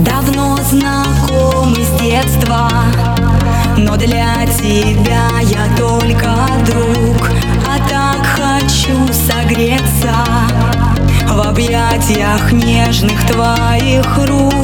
Давно знакомы с детства, но для тебя я только друг, а так хочу согреться в объятиях нежных твоих рук.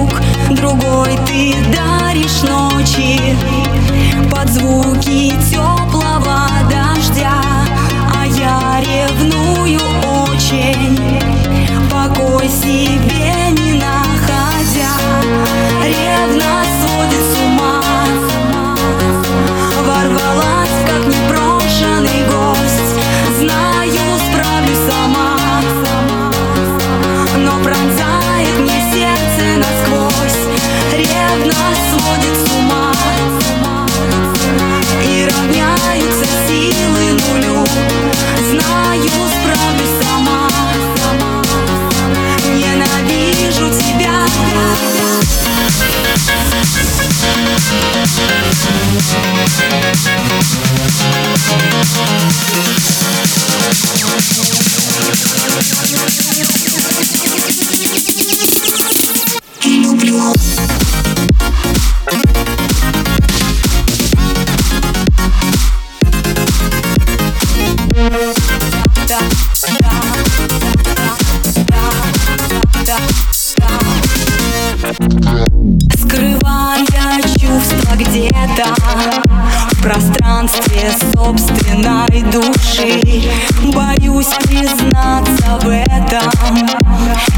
Собственной души. Боюсь признаться в этом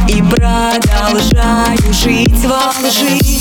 И продолжаю жить во лжи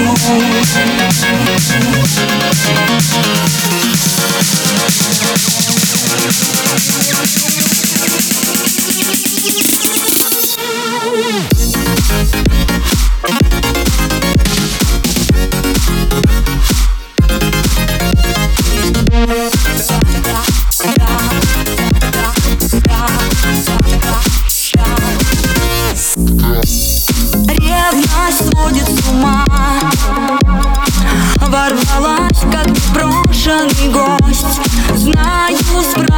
you. Ревность сводит с ума. Ворвалась, как брошенный гость. Знаю, справлюсь